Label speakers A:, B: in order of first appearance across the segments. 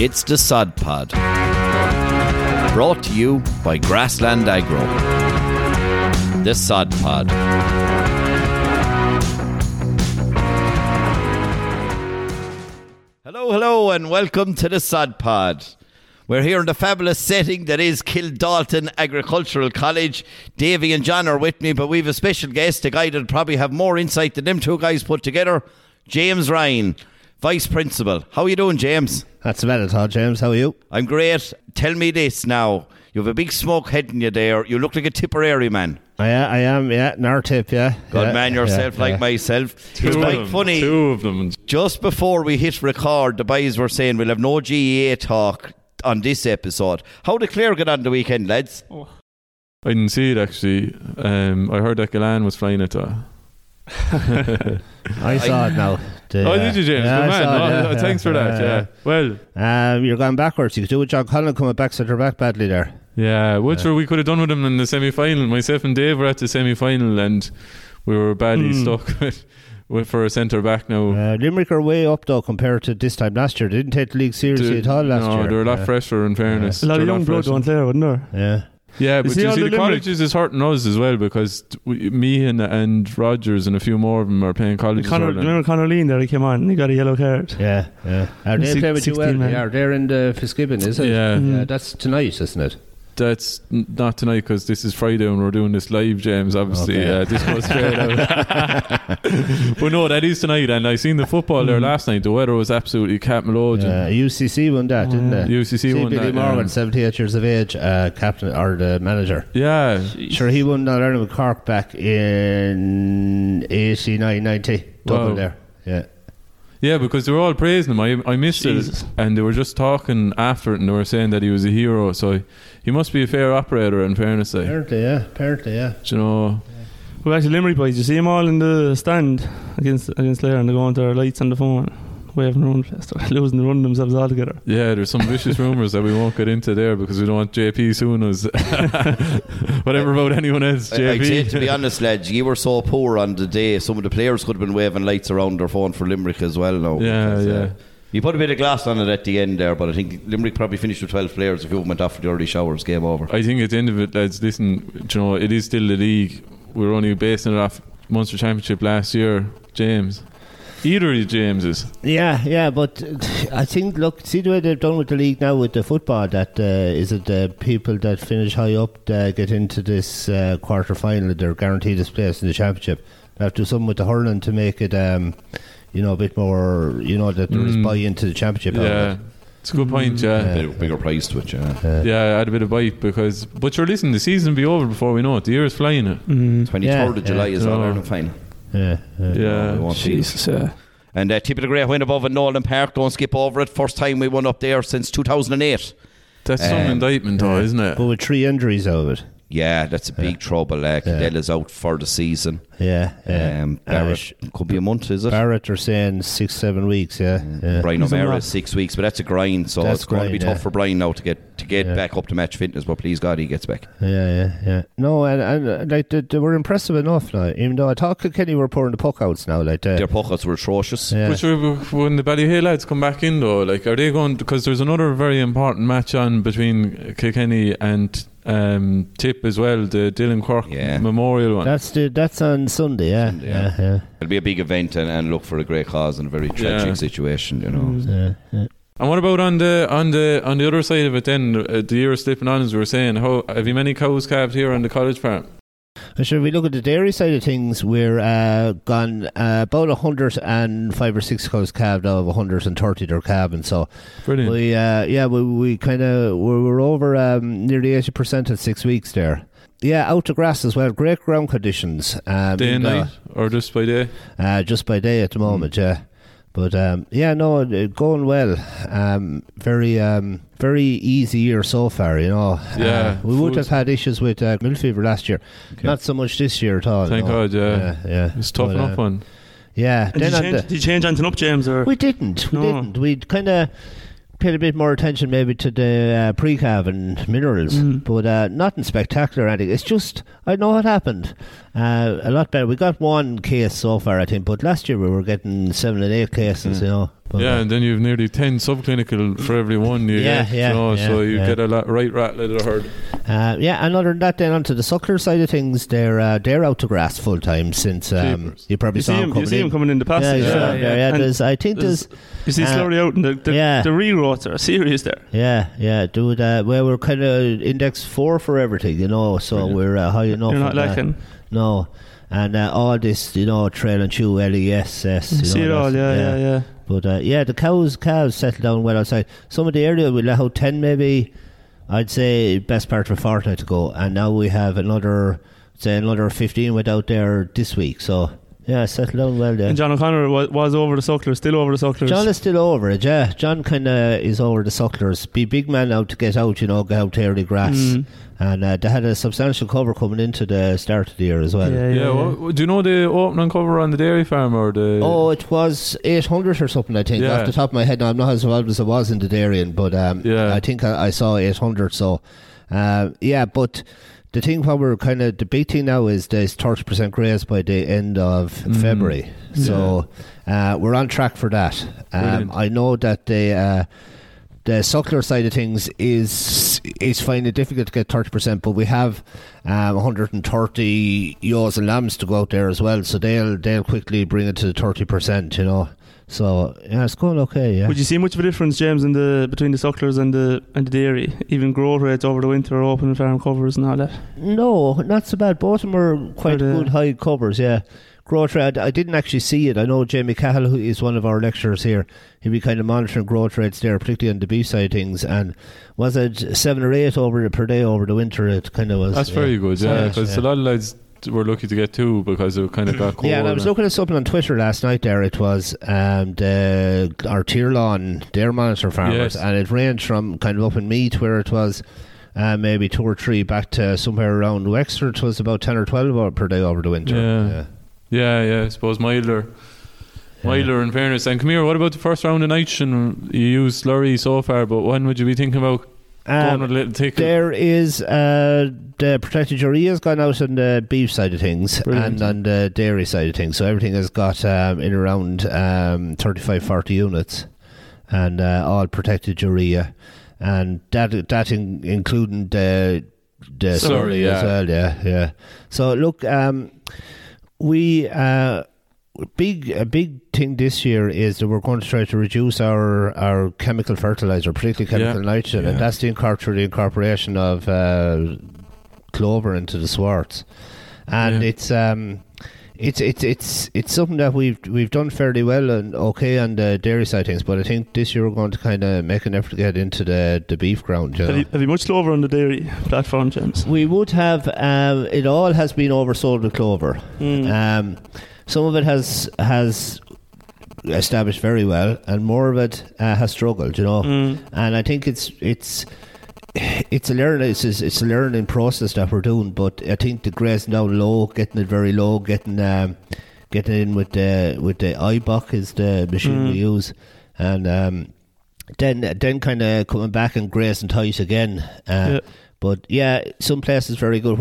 A: It's the Sod Pod. Brought to you by Grassland Agro. The Sod Pod. Hello, hello, and welcome to the Sod Pod. We're here in the fabulous setting that is Kildalton Agricultural College. Davy and John are with me, but we've a special guest, a guy that probably have more insight than them two guys put together, James Ryan, Vice Principal. How are you doing, James?
B: That's about it, Todd James. How are you?
A: I'm great. Tell me this now. You have a big smoke head in you there. You look like a Tipperary man.
B: I, I am, yeah, Nartip, yeah.
A: Good
B: yeah,
A: man yourself,
B: yeah,
A: like
B: yeah.
A: myself.
C: Two
A: it's
C: of
A: quite
C: them,
A: funny.
C: Two of them.
A: Just before we hit record, the boys were saying we'll have no GAA talk on this episode. How did Clare get on the weekend, lads?
C: I didn't see it actually. Um, I heard that Galan was flying it. Uh,
B: I saw it now. The,
C: oh,
B: uh,
C: did you, James?
B: yeah,
C: Good
B: I
C: man.
B: saw it,
C: Oh,
B: yeah,
C: thanks for that. Yeah. Well,
B: yeah. Um, you're going backwards. You could do with John Conlon coming back, set her back badly there.
C: yeah. which sure we could have done with him in the semi final. Myself and Dave were at the semi final and we were badly
D: Hmm.
C: stuck with, with for a centre back now.
B: Uh, Limerick are way up, though, compared to this time last year. They didn't take the league seriously
C: The-
B: at all last
C: no,
B: year.
C: No, they're a lot
B: yeah.
C: fresher in fairness.
D: A lot
C: They're
D: of young blood
C: fresher.
D: on there, wasn't there?
B: Yeah.
C: Yeah, but
D: see
C: you see,
D: the
C: the,
D: Limerick-
C: colleges is hurting us as well because we, me and and Rogers and a few more of them are playing colleges.
D: Conor,
C: hurling.
D: remember Conor Leen there? He came on and he got a yellow card.
B: Yeah, yeah. Are they
D: Six-
B: playing with you well?
D: men.
B: Yeah, they're in the Fitzgibbon, isn't it?
C: Yeah.
D: Mm.
B: Yeah, that's tonight, isn't it?
C: That's not tonight because this is Friday and we're doing this live, James. Obviously,
B: Okay.
C: uh, this goes straight out. but no, that is tonight, and I seen the football there last night. The weather was absolutely cat melodian.
B: Yeah, UCC won that, didn't they?
C: UCC
B: See
C: won
B: Billy
C: that.
B: Morgan,
C: yeah.
B: 78 years of age, uh, captain or the manager.
C: Yeah,
B: Sure, he won All Ireland with Cork back in 89 90. Double
C: Wow.
B: there. Yeah.
C: Yeah, because they were all praising him. I, I missed
D: Jesus.
C: it, and they were just talking after it, and they were saying that he was a hero. So he must be a fair operator. In fairness, like,
B: Apparently, yeah. Apparently, yeah.
C: Do you know.
D: Well, actually, Limerick boys, you see them all in the stand against against Clare and they're going to their lights on the phone, waving around the place. They're losing the run themselves altogether.
C: Yeah, there's some vicious rumours that we won't get into there because we don't want JP suing us. Whatever about anyone else,
A: I- I'd say, to be honest, lads, you were so poor on the day. Some of the players could have been waving lights around their phone for Limerick as well. Now,
C: Yeah,
A: because, uh,
C: yeah.
A: You put a bit of glass on it at the end there, but I think Limerick probably finished with 12 players. If you went off for the early showers, game over.
C: I think at the end of it, lads, listen, do you know, it is still the league. We're only basing it off Munster Championship last year, James. Either of you Jameses.
B: Yeah, yeah, but uh, I think, look, see the way they've done with the league now with the football, that uh, is it the people that finish high up uh, get into this uh, quarter final, they're guaranteed this place in the championship. They have to do something with the hurling to make it, um, you know, a bit more, you know, that there is
C: Mm.
B: buy into the championship.
C: Yeah. It's a good point, yeah.
A: Bit- bigger price to it, yeah.
B: Uh,
C: Yeah, I had a bit of bite because. But you're listening, the season will be over before we know it. The year is flying it.
D: Mm.
A: 23rd
B: Yeah,
A: of July
B: yeah.
A: is All
C: No.
A: Ireland final.
B: Yeah, yeah.
C: Yeah.
A: We won't see it.
D: Jesus, yeah.
A: And uh, Tip of the Great win above at Nowlan Park. Don't skip over it. First time we won up there since 2008.
C: That's some
A: Um,
C: indictment, though, isn't it?
B: But with three injuries out of it.
A: Yeah, that's a big trouble. Uh, Cadella's out for the season.
B: Yeah, yeah.
A: Um, Barrett could be a month, is it?
B: Barrett are saying six, seven weeks, yeah. yeah.
A: Brian
D: He's O'Meara
A: is six weeks, but that's a grind, so
B: That's
A: it's going to be
B: grind,
A: tough for Brian now to get to get
B: Yeah.
A: back up to match fitness. But please God, he gets back.
B: Yeah, yeah, yeah. No, and, and uh, like they, they were impressive enough. now. even though I thought Kilkenny were pouring the puck outs now, like uh,
A: Their pockets were atrocious.
B: yeah.
C: But sure, when the Ballyhale lads come back in, though, like, are they going? Because there's another very important match on between Kilkenny and um, Tip as well, the Dillon Quirke
A: Yeah.
C: Memorial one.
B: That's the that's on Sunday, yeah,
A: Sunday,
B: yeah,
A: yeah.
B: yeah.
A: It'll be a big event and, and look for a great cause and a very tragic
C: Yeah.
A: situation, you know.
B: Yeah, yeah.
C: and what about on the on the on the other side of it? Then uh, the year slipping on, as we were saying, how have you many cows calved here on the college farm?
B: And sure, if we look at the dairy side of things, we're uh, gone uh, about a hundred and five or six cows calved out of a hundred and thirty they're calving. So
C: Brilliant.
B: we, uh, yeah, we, we kind of we were over um, nearly eighty percent at six weeks there. Yeah, out to grass as well. Great ground conditions. Um,
C: day and night, or just by day?
B: Uh, just by day at the moment, yeah. But um, yeah, no, uh, going well. Um, very, um, very easy year so far. You know.
C: Yeah,
B: Uh, we would
C: food-
B: have had issues with uh, milk fever last year. Not so much this year at all.
C: Thank
B: no.
C: God, yeah.
B: yeah, yeah.
C: It's tough
B: But,
C: enough
B: uh,
C: one.
B: Yeah.
D: Did you,
B: Then on
D: change,
B: the-
D: did you change anything up, James? Or
B: we didn't. We
D: No.
B: didn't. We'd kind of paid a bit more attention maybe to the uh, pre-calf and minerals,
D: Mm.
B: but uh, nothing spectacular. or anything. It's just I know what happened. Uh, a lot better. We got one case so far, I think, but last year we were getting seven and eight cases.
A: Mm.
B: You know. But,
C: yeah,
B: uh,
C: and then you've nearly 10 subclinical for every one you
B: Yeah,
C: get,
B: yeah,
C: you know,
B: yeah,
C: so you
B: yeah.
C: get a lot, right rattle of the herd.
B: Uh, yeah, and other than that, then onto the suckler side of things, they're uh, they're out to grass full time since um, you probably
D: You
B: saw
D: see
B: him
D: him, you
B: coming
D: see
B: in.
D: him coming in the
B: yeah,
D: passage.
B: you saw
C: Yeah,
B: yeah.
D: And
B: there's, I think
D: there's-
B: there's
D: you see
B: uh,
D: slowly out, and the, the,
B: yeah.
D: the regrowths are serious there.
B: yeah, yeah, dude. Uh, well, we're kind of index four for everything, you know, so
C: Brilliant.
B: we're uh, high enough.
D: You're not
B: on that.
D: lacking.
B: No, and uh, all this, you know, trail and chew, LES,
D: You
B: you
D: see it all,
B: that's-
D: yeah, yeah, yeah.
B: But uh, yeah, the cows cows settle down well outside. Some of the area we let out ten maybe. I'd say best part of a fortnight ago, and now we have another say another fifteen went out there this week. So yeah, settled down well there.
D: And John O'Connor was, was over the sucklers, still over the sucklers.
B: John is still over it, yeah. John kind of is over the sucklers. Be big man out to get out, you know, get out to early grass.
D: Mm.
B: And uh, they had a substantial cover coming into the start of the year as well.
D: yeah,
C: Yeah,
D: yeah, yeah.
C: what- do you know the opening cover on the dairy farm or the.
B: Oh, it was 800 or something, I think.
C: Yeah.
B: Off the top of my head, now I'm not as involved as I was in the Darien, but um,
C: Yeah.
B: I think I, I saw 800. So, uh, yeah, but the thing what we're kind of, debating now is there's 30% graze by the end of
C: Mm.
B: February. So, uh, we're on track for that. Um, I know that the. The suckler side of things is is finding it difficult to get 30%, but we have um, 130 ewes and lambs to go out there as well, so they'll they'll quickly bring it to the 30%, you know. So, yeah, it's going okay, yeah.
D: Would you see much of a difference, James, in the between the sucklers and the and the dairy? Even growth rates over the winter, open farm covers and all that.
B: No, not so bad. Both of them are quite good high covers, yeah. Growth rate, I didn't actually see it. I know Jamie Cahill, who is one of our lecturers here, he'll be kind of monitoring growth rates there, particularly on the beef side things. And was it seven or eight over per day over the winter? It kind of was.
C: That's
B: yeah.
C: very good, yeah, because
B: yeah.
C: a lot of lads were lucky to get two because it kind of got cold.
B: Yeah, and I was looking at something on Twitter last night. There, it was um, the Tirlán, their monitor farmers,
C: Yes.
B: and it ranged from kind of up in Meath, where it was uh, maybe two or three, back to somewhere around Wexford. It was about ten or twelve per day over the winter.
C: Yeah. Yeah, yeah, yeah. I suppose milder. Milder in fairness. And come here, what about the first round of nitrogen? You used slurry so far, but when would you be thinking about going
B: Um,
C: with a little tickle?
B: There is uh, the protected urea's gone out on the beef side of things
D: Brilliant.
B: and on the dairy side of things. So everything has got um, in around um, 35, 40 units and uh, all protected urea. And that that in, including the the
C: Slurry,
B: slurry
C: yeah.
B: as well, yeah, yeah. So look, um, we uh, big a big thing this year is that we're going to try to reduce our our chemical fertilizer, particularly chemical
C: Yeah.
B: nitrogen,
C: Yeah.
B: and that's the incorpor- the incorporation of uh, clover into the swards, and
C: Yeah.
B: it's um. It's it's it's it's something that we've we've done fairly well and okay on the dairy side things, but I think this year we're going to kind of make an effort to get into the, the beef ground. You?
D: Have you, have you much clover on the dairy platform, James?
B: We would have. Um, it all has been oversown with clover.
D: Mm.
B: Um, some of it has has established very well, and more of it uh, has struggled. You know,
D: Mm.
B: and I think it's it's it's a learning it's, it's a learning process that we're doing. But I think the grazing down low, getting it very low, getting um, getting in with the with the iBuck is the machine we
D: Mm.
B: use, and um, then then kind of coming back and grazing tight again. Uh,
D: Yeah.
B: But yeah, some places very good.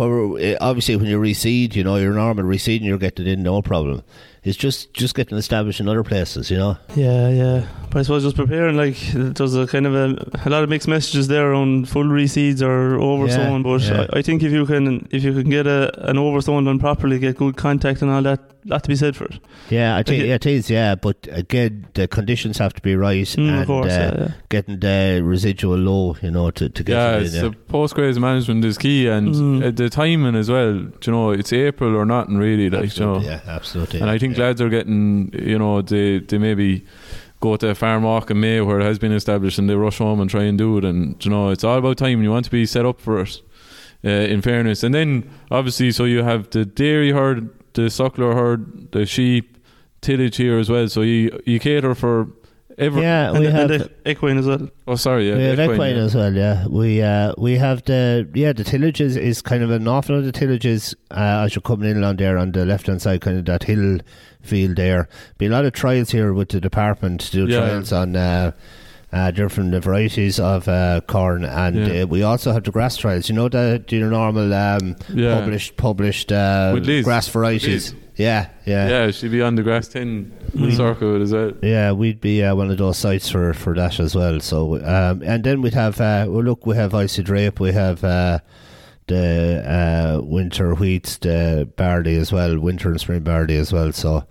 B: Obviously when you reseed, you know, your normal reseeding, you're getting in no problem. It's just just getting established in other places, you know.
D: Yeah, yeah. But I suppose just preparing, like, there's a kind of a, a lot of mixed messages there on full reseeds or oversown.
B: Yeah,
D: but
B: yeah.
D: I, I think if you can if you can get a an oversown done properly, get good contact and all that, lot to be said for it.
B: Yeah, I think
D: Okay.
B: it is. Yeah, but again, the conditions have to be right,
D: Mm,
B: and
D: of course,
B: uh,
D: yeah, yeah.
B: getting the residual low, you know, to, to get
C: yeah,
B: it
C: it's
B: in.
C: the post graze management is key, and
D: Mm.
C: uh, the timing as well. You know, it's April or nothing really, like you know.
B: yeah, absolutely.
C: And I think
B: yeah.
C: lads are getting, you know, they they maybe go to a farm walk in May where it has been established, and they rush home and try and do it. And you know, it's all about time. You want to be set up for it. Uh, in fairness, and then obviously, so you have the dairy herd, the suckler herd, the sheep, tillage here as well. So you you cater for every.
B: yeah,
D: And,
B: we
D: the-
B: have.
D: and the equine as well.
C: Oh, sorry, yeah,
B: we have
C: equine,
B: equine
C: yeah.
B: as well, yeah. We uh, we have the yeah the tillage is, is kind of an awful lot of the tillages uh, as you're coming in along there on the left hand side, kind of that hill field there. Be a lot of trials here with the department to do
C: Yeah.
B: trials on uh, uh, different varieties of uh, corn, and
C: Yeah.
B: uh, we also have the grass trials. You know the, the normal um,
C: Yeah.
B: published published uh, grass varieties. Yeah, yeah, yeah.
C: She'd be on the grass 10 circuit as well.
B: Yeah, we'd be uh, one of those sites for, for that as well. So, um, and then we'd have, uh, well, look, we have icy drape, we have uh, the uh, winter wheats, the barley as well, winter and spring barley as well. So,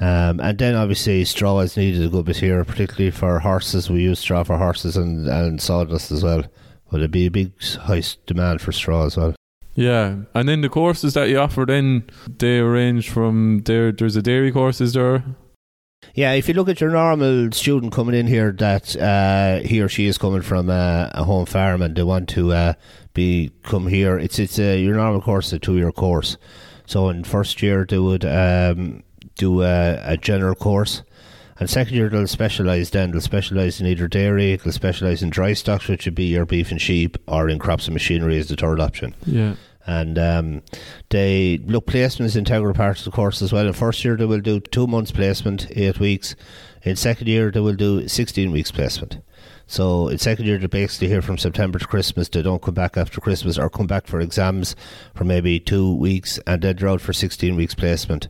B: um, and then obviously straw is needed a good bit here, particularly for horses. We use straw for horses and, and sawdust as well. But it'd be a big high demand for straw as well.
C: Yeah, and then the courses that you offer, then they range from there. There's a dairy course, is there?
B: Yeah, if you look at your normal student coming in here, that uh, he or she is coming from uh, a home farm and they want to uh, be come here, it's it's a, your normal course, a two year course. So in first year they would um, do a, a general course, and second year they'll specialise. Then they'll specialise in either dairy, they'll specialise in dry stocks, which would be your beef and sheep, or in crops and machinery as the third option
C: Yeah.
B: and um, they look placement is integral part of the course as well. In first year they will do two months placement, eight weeks. In second year they will do sixteen weeks placement. So in second year they're basically here from September to Christmas. They don't come back after Christmas or come back for exams for maybe two weeks and then they're out for sixteen weeks placement.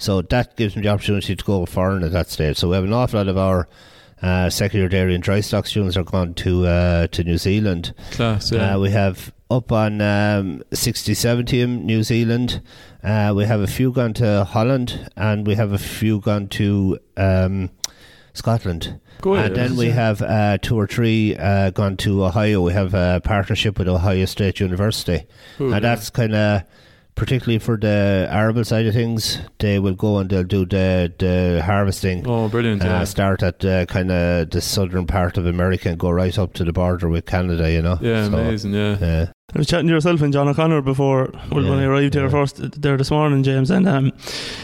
B: So that gives them the opportunity to go foreign at that stage. So we have an awful lot of our uh, second year dairy and dry stock students are gone to uh, to New Zealand.
C: Class, yeah.
B: Uh, we have up on um, 60 70 in New Zealand. Uh, we have a few gone to Holland and we have a few gone to um, Scotland.
C: Good.
B: and then we have uh, two or three uh, gone to Ohio. We have a partnership with Ohio State University.
C: Cool,
B: and
C: yeah.
B: that's kind of particularly for the arable side of things. They will go and they'll do the, the harvesting.
C: Oh, brilliant.
B: Uh,
C: Yeah.
B: start at uh, kind of the southern part of America and go right up to the border with Canada, you know.
C: yeah,
B: So,
C: amazing. Yeah.
B: Yeah.
D: I was chatting to yourself and John O'Connor before well, when
B: Yeah,
D: I arrived here
B: yeah.
D: first there this morning, James, and um, you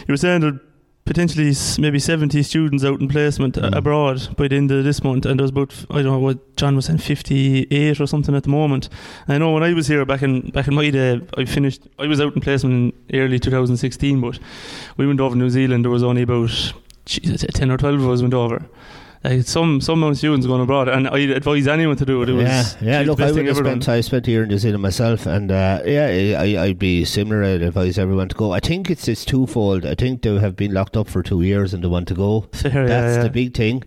D: were saying that potentially maybe 70 students out in placement
B: Mm.
D: abroad by the end of this month, and there's about I don't know what John was saying 58 or something at the moment. I know when I was here back in back in my day, I finished I was out in placement in early 2016, but we went over to New Zealand. There was only about Jesus, 10 or 12 of us went over. Like some some amount of students going abroad, and I'd advise anyone to do it. It was
B: yeah, yeah. Look, I would have spent
D: done.
B: I spent a year in New Zealand myself, and uh, yeah, I, I'd be similar. I'd advise everyone to go. I think it's it's twofold. I think they have been locked up for two years and they want to go.
D: Fair, yeah,
B: That's
D: yeah.
B: the big thing.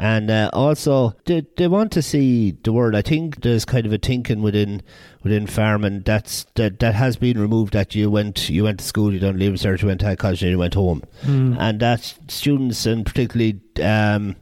B: And uh, also, they, they want to see the world. I think there's kind of a thinking within within farming that's that, that has been removed. That you went you went to school, you done Leaving Cert, you went to college, and you went home.
D: Mm.
B: and that students and particularly um,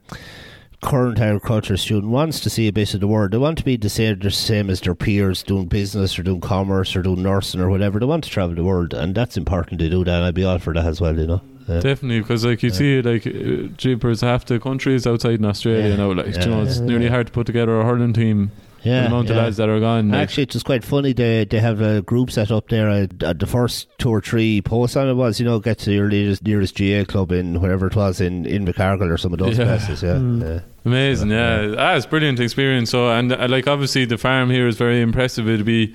B: current agriculture student wants to see a bit of the world. They want to be the same, the same as their peers doing business or doing commerce or doing nursing or whatever. They want to travel the world, and that's important to do that. I'd be all for that as well, you know. Yeah.
C: Definitely, because like you
B: Yeah.
C: see, like uh, jeepers, half the country is outside in Australia
B: Yeah.
C: now. Like
B: Yeah.
C: you know, it's
D: Yeah.
C: nearly hard to put together a hurling team.
B: Yeah,
C: the amount of lads that are gone. Like,
B: Actually, it was quite funny. They they have a group set up there. Uh, uh, the first two or three posts on it was, you know, get to your nearest, nearest GAA club in wherever it was in in Invercargill or some of those
C: Yeah.
B: places. Yeah,
D: Mm.
B: yeah.
C: Amazing, yeah. Ah, it's brilliant experience. So, and uh, like obviously the farm here is very impressive. It'd be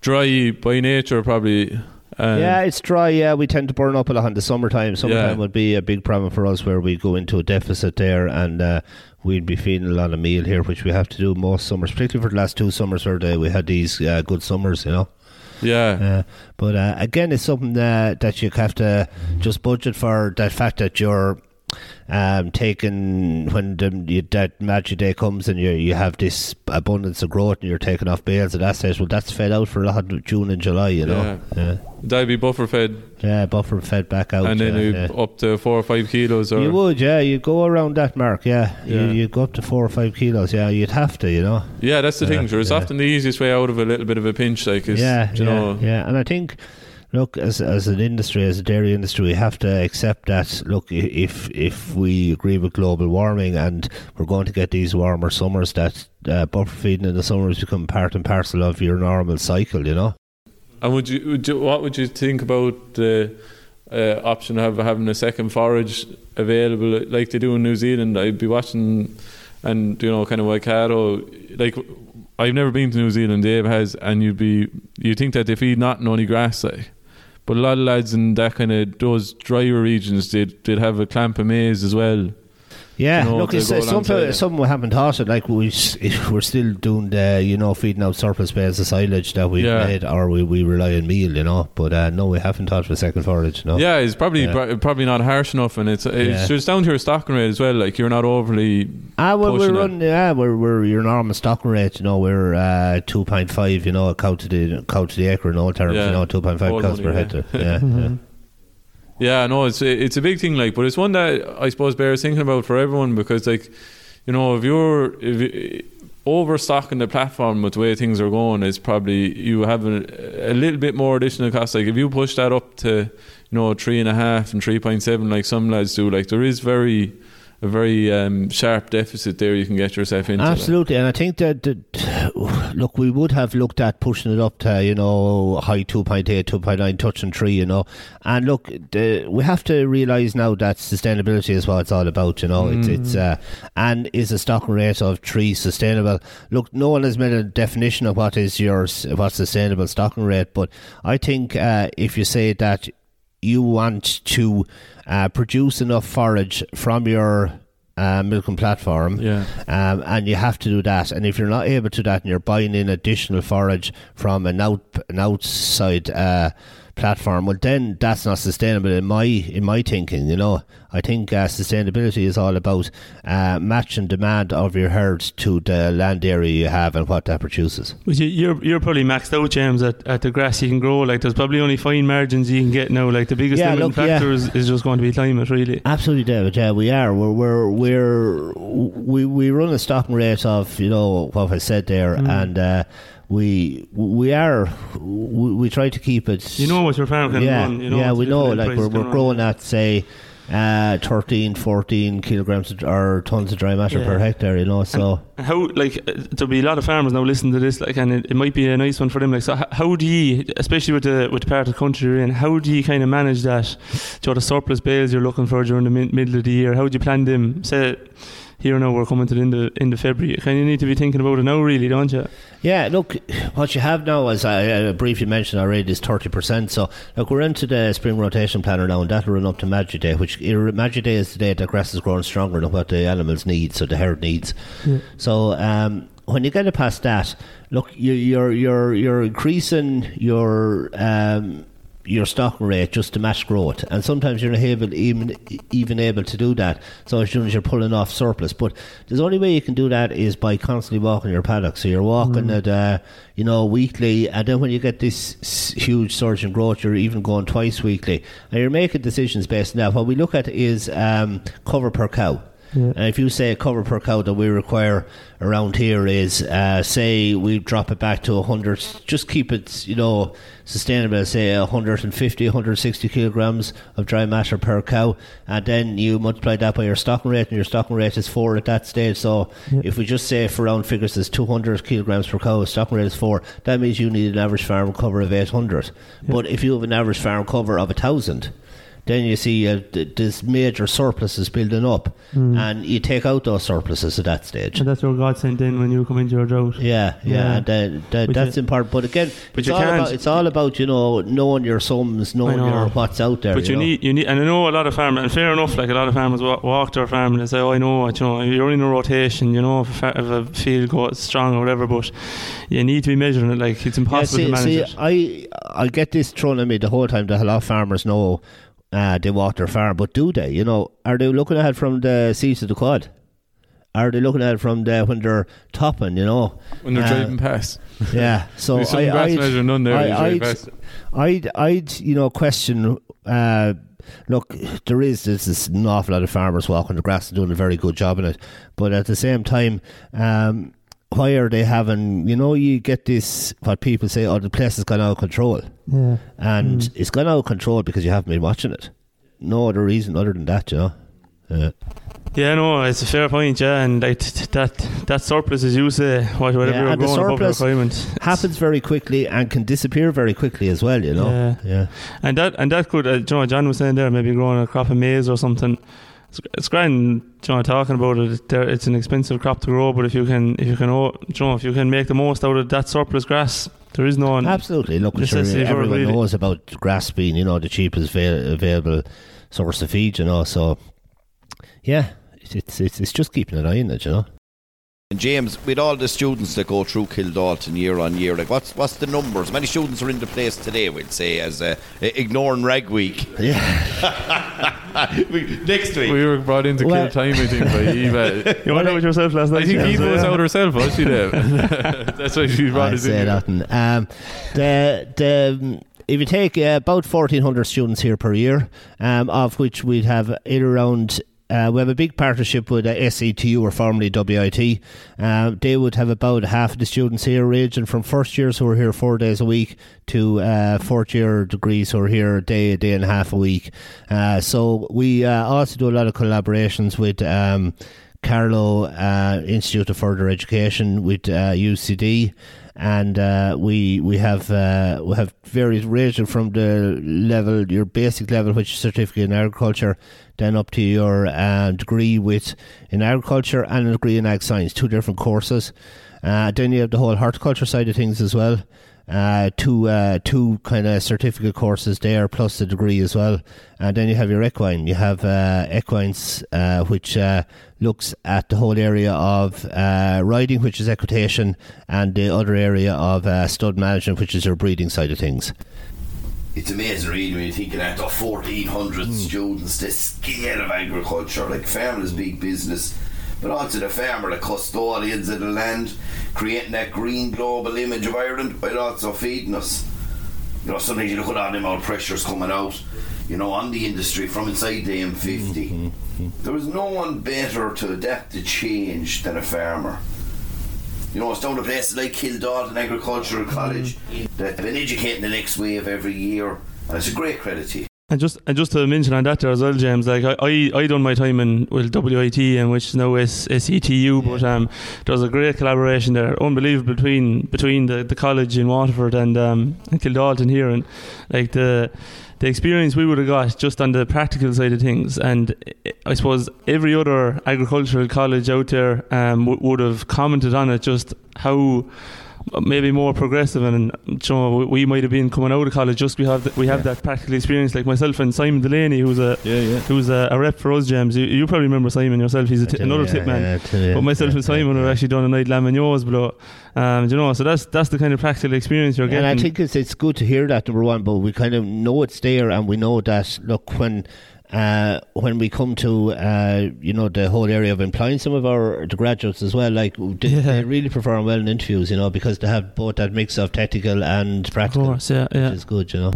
C: dry by nature, probably. Um,
B: yeah, it's dry. Yeah, we tend to burn up a lot in the summertime. Summertime
C: Yeah.
B: would be a big problem for us where we go into a deficit there, and uh, we'd be feeding a lot of meal here, which we have to do most summers, particularly for the last two summers where they, we had these uh, good summers, you know.
C: yeah,
B: Uh, but uh, again, it's something uh, that you have to just budget for. That fact that you're um, taking when the, you, that magic day comes and you you have this abundance of growth and you're taking off bales at that stage. Well, that's fed out for a lot of June and July, you know. Yeah,
C: that'd be buffer fed,
B: yeah, buffer fed back out.
C: and then
B: yeah, yeah.
C: up to four or five kilos. Or
B: You would, yeah. You go around that mark, yeah.
C: Yeah.
B: You you go up to four or five kilos, yeah. You'd have to, you know.
C: yeah, that's the
B: Yeah,
C: thing. Sure, it's
B: yeah.
C: often the easiest way out of a little bit of a pinch. Like, is,
B: yeah,
C: you
B: yeah,
C: know,
B: yeah. And I think, look, as as an industry, as a dairy industry, we have to accept that. Look, if if we agree with global warming and we're going to get these warmer summers, that uh, buffer feeding in the summer summers become part and parcel of your normal cycle, you know.
C: And would you, would you what would you think about the uh, option of having a second forage available like they do in New Zealand? I'd be watching, and you know, kind of Waikato. Like I've never been to New Zealand. Dave has, and you'd be you think that they feed not only grass like. But a lot of lads in that kind of those drier regions, they'd, they'd have a clamp of maize as well.
B: Yeah,
C: you know,
B: look, uh, some,
C: alongside it.
B: some we haven't thought. Like we we're still doing the, you know, feeding out surplus bales of silage that we've
C: Yeah.
B: made, or we, we rely on meal, you know. But uh, no, we haven't touched a second forage. No.
C: Yeah, it's probably
B: Yeah.
C: probably not harsh enough, and it's it's
B: Yeah.
C: just down to your stocking rate as well. Like you're not overly.
B: Ah, well, we're
C: pushing it.
B: running. Yeah, we're we're your normal stocking rate. You know, we're uh, two point five. You know, a cow to the cow to the acre in all terms. You know, two point five cows per
C: yeah.
B: hectare. Yeah. yeah.
C: No, it's it's a big thing. Like, but it's one that I suppose bears thinking about for everyone because, like, you know, if you're if you, overstocking the platform with the way things are going, it's probably you have a, a little bit more additional cost. Like, if you push that up to you know three and a half and three point seven, like some lads do, like there is very a very um, sharp deficit there you can get yourself into.
B: Absolutely, and I think that, that look, we would have looked at pushing it up to you know high 2.8, 2.9, touching three, you know, and look, the, we have to realise now that sustainability is what it's all about, you know. It's it's uh, and is a stocking rate of three sustainable? Look, no one has made a definition of what is your what's sustainable stocking rate, but I think uh, if you say that you want to uh, produce enough forage from your uh, milking platform,
C: Yeah.
B: um, and you have to do that. And if you're not able to do that, and you're buying in additional forage from an out an outside uh, platform, well, then that's not sustainable in my in my thinking. You know, I think uh, sustainability is all about uh, matching demand of your herd to the land area you have and what that produces.
D: But you're you're probably maxed out, James, at, at the grass you can grow. Like there's probably only fine margins you can get now. Like the biggest
B: Yeah,
D: limiting
B: look, yeah.
D: factor is, is just going to be climate, really.
B: Absolutely, David. Yeah, we are. We're we're, we're we we run a stocking rate of you know what I said there,
D: Mm.
B: and uh, we we are we, we try to keep it.
D: You know what your farm can
B: yeah,
D: run. You know
B: yeah, we know. Like we're we're
D: run.
B: growing at say. Uh, 13, 14 kilograms of, or tons of dry matter
D: Yeah.
B: per hectare, you know. So,
D: How like uh, there'll be a lot of farmers now listening to this, like, and it, it might be a nice one for them. Like, so how do you, especially with the with the part of the country you're in, how do you kind of manage that? Do you know, the surplus bales you're looking for during the mid- middle of the year? How do you plan them? Say, here and now we're coming to the end of, end of February. You kind of need to be thinking about it now, really, don't you?
B: Yeah, look, what you have now, as I, I briefly mentioned already, is 30%. So, look, we're into the spring rotation planner now, and that'll run up to Magic Day, which Magic Day is the day that grass is growing stronger than what the animals need, so the herd needs. So, um, when you get it past that, look, you, you're you're you're increasing your um, your stocking rate just to match growth, and sometimes you're not able even even able to do that. So as soon as you're pulling off surplus, but the only way you can do that is by constantly walking your paddock. So you're walking it, uh, you know, weekly, and then when you get this huge surge in growth, you're even going twice weekly, and you're making decisions based on that. What we look at is um, cover per cow. And if you say a cover per cow that we require around here is, uh, say, we drop it back to 100, just keep it, you know, sustainable, say 150, 160 kilograms of dry matter per cow, and then you multiply that by your stocking rate, and your stocking rate is 4 at that stage. So if we just say for round figures is 200 kilograms per cow, stocking rate is 4, that means you need an average farm cover of 800. But if you have an average farm cover of 1,000, then you see uh, th- this major surpluses building up, and you take out those surpluses at that stage.
D: And that's your God sent in when you come into your drought.
B: Yeah, yeah,
D: Yeah.
B: and, that, that's
D: you-
B: important. But again,
D: but
B: it's
D: you
B: all
D: can't-
B: about it's all about you know knowing your sums, knowing
D: know.
B: your what's out there.
D: But you,
B: know.
D: need, you need, and I know a lot of farmers, and fair enough, like a lot of farmers wa- walk to a farm and they say, "Oh, I know, what, you know, you're in a rotation, you know, if a, fa- if a field goes strong or whatever." But you need to be measuring it. Like it's
B: Yeah,
D: impossible
B: see,
D: to manage
B: see,
D: it.
B: I I get this thrown at me the whole time that a lot of farmers know uh, they walk their farm, but do they? You know, are they looking at it from the seats of the quad? Are they looking at it from the when they're topping? You know,
C: when they're
B: Uh,
C: driving past.
B: Yeah, so I, I'd,
C: there.
B: I, I'd,
C: past.
B: I'd, I'd, you know, question. Uh, look, there is this is an awful lot of farmers walking the grass and doing a very good job in it, but at the same time, um, why are they having? You know, you get this what people say, "Oh, the place has gone out of control,"
D: Yeah.
B: and it's gone out of control because you haven't been watching it. No other reason other than that, you know. Uh,
D: Yeah, no, it's a fair point, yeah, and like t- t- that that surplus, as you say, whatever
B: Yeah,
D: you're
B: and the
D: growing above
B: surplus
D: requirement,
B: happens very quickly and can disappear very quickly as well. You know.
D: Yeah.
B: yeah.
D: and that and that could, uh, you know, John was saying there, maybe growing a crop of maize or something. It's, it's grand, you know, talking about it. Uh, it's an expensive crop to grow, but if you can, if you can, oh, you know, if you can make the most out of that surplus grass, there is no
B: Absolutely. Look, sure, everyone
D: really.
B: knows about grass being, you know, the cheapest avail- available source of feed, you know. So, yeah, it's it's it's just keeping an eye on it, you know.
A: And James, with all the students that go through Kildalton year on year, like what's what's the numbers? Many students are in the place today. We'd say as uh, ignoring Rag Week.
B: Yeah,
A: Next week.
C: We were brought in to
B: Well-
C: kill time, I think, by Eva.
D: You went out with yourself last night.
C: I think
D: James,
C: Eva was
D: yeah.
C: out herself, was she? There. That's why she brought
B: I
C: us in.
B: say
C: here.
B: that. Um, the the if you take uh, about fourteen hundred students here per year, um, of which we'd have in around. Uh, we have a big partnership with uh, SETU, or formerly WIT. Um, they would have about half of the students here, ranging from first years who are here four days a week to uh, fourth year degrees who are here a day, a day and a half a week. Uh, so we uh, also do a lot of collaborations with. Um, Carlow uh, Institute of Further Education with uh, UCD, and uh, we we have uh, we have various ranging from the level your basic level, which is certificate in agriculture, then up to your uh, degree with in agriculture and a degree in ag science, two different courses. Uh, then you have the whole horticulture side of things as well. Uh, two uh, two kind of certificate courses there, plus the degree as well. And then you have your equine. You have uh, equines, uh, which uh, looks at the whole area of uh, riding, which is equitation, and the other area of uh, stud management, which is your breeding side of things.
A: It's amazing, really, when you're thinking at the 1,400 students, the scale of agriculture. Like, farming is big business, but also the farmer, the custodians of the land, creating that green global image of Ireland, while also feeding us. You know, sometimes you look at all them old pressures coming out, you know, on the industry from inside the M50. Mm-hmm. There is no one better to adapt to change than a farmer. You know, it's down to places like Kildalton Agricultural College mm-hmm. that have been educating the next wave every year, and it's a great credit to you.
D: And just and just to mention on that there as well, James. Like I, I, I done my time in well WIT and which is now S, SETU, but um, there was a great collaboration there, unbelievable between between the, the college in Waterford and um and Kildalton here, and like the the experience we would have got just on the practical side of things, and I suppose every other agricultural college out there um, w- would have commented on it, just how maybe more progressive and you know, we- might have been coming out of college just we have th- we have that practical experience like myself and Simon Delaney who's a
C: Yeah, yeah.
D: who's a, a rep for us James you, you probably remember Simon yourself he's a t- another
B: Yeah,
D: tip man
B: yeah, yeah,
D: but myself
B: yeah,
D: and Simon
B: yeah,
D: have actually done a night Lamagnos below um, you know so that's that's the kind of practical experience you're getting.
B: And I think it's it's good to hear that number one, but we kind of know it's there, and we know that look when. Uh, when we come to uh, you know the whole area of employing some of our the graduates as well, like they,
D: Yeah.
B: they really perform well in interviews, you know, because they have both that mix of technical and
D: of
B: practical,
D: course yeah yeah
B: which is good, you know.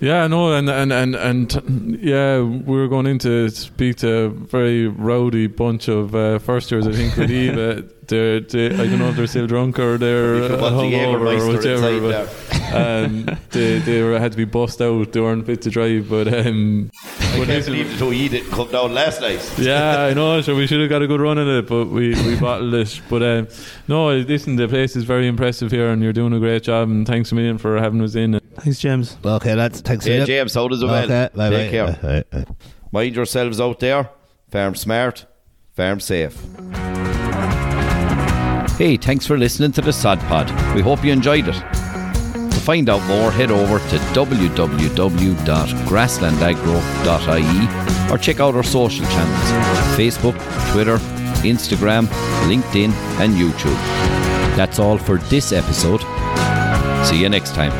C: Yeah, no, and and and and yeah, we were going in to speak to a very rowdy bunch of uh, first years. I think with Eva, they're, they, I don't know if they're still drunk or they're uh, hungover or
A: whatever.
C: But um, they they were, had to be bussed out. They weren't fit to drive, but um,
A: I
C: but
A: can't believe the two you didn't come down last night.
C: yeah, I know. So we should have got a good run at it, but we, we bottled it. But um, no, listen, the place is very impressive here, and you're doing a great job. And thanks a million for having us in.
D: Thanks James
B: Okay, lads, thanks.
A: Yeah,
B: Philip.
A: James, how does it well?
B: Okay, bye,
A: Take
B: bye,
A: care.
B: bye, bye, bye.
A: Mind yourselves out there. Farm smart, farm safe. Hey, thanks for listening to the Sod Pod. We hope you enjoyed it. To find out more, head over to www.grasslandagro.ie or check out our social channels Facebook, Twitter, Instagram, LinkedIn, and YouTube. That's all for this episode. See you next time.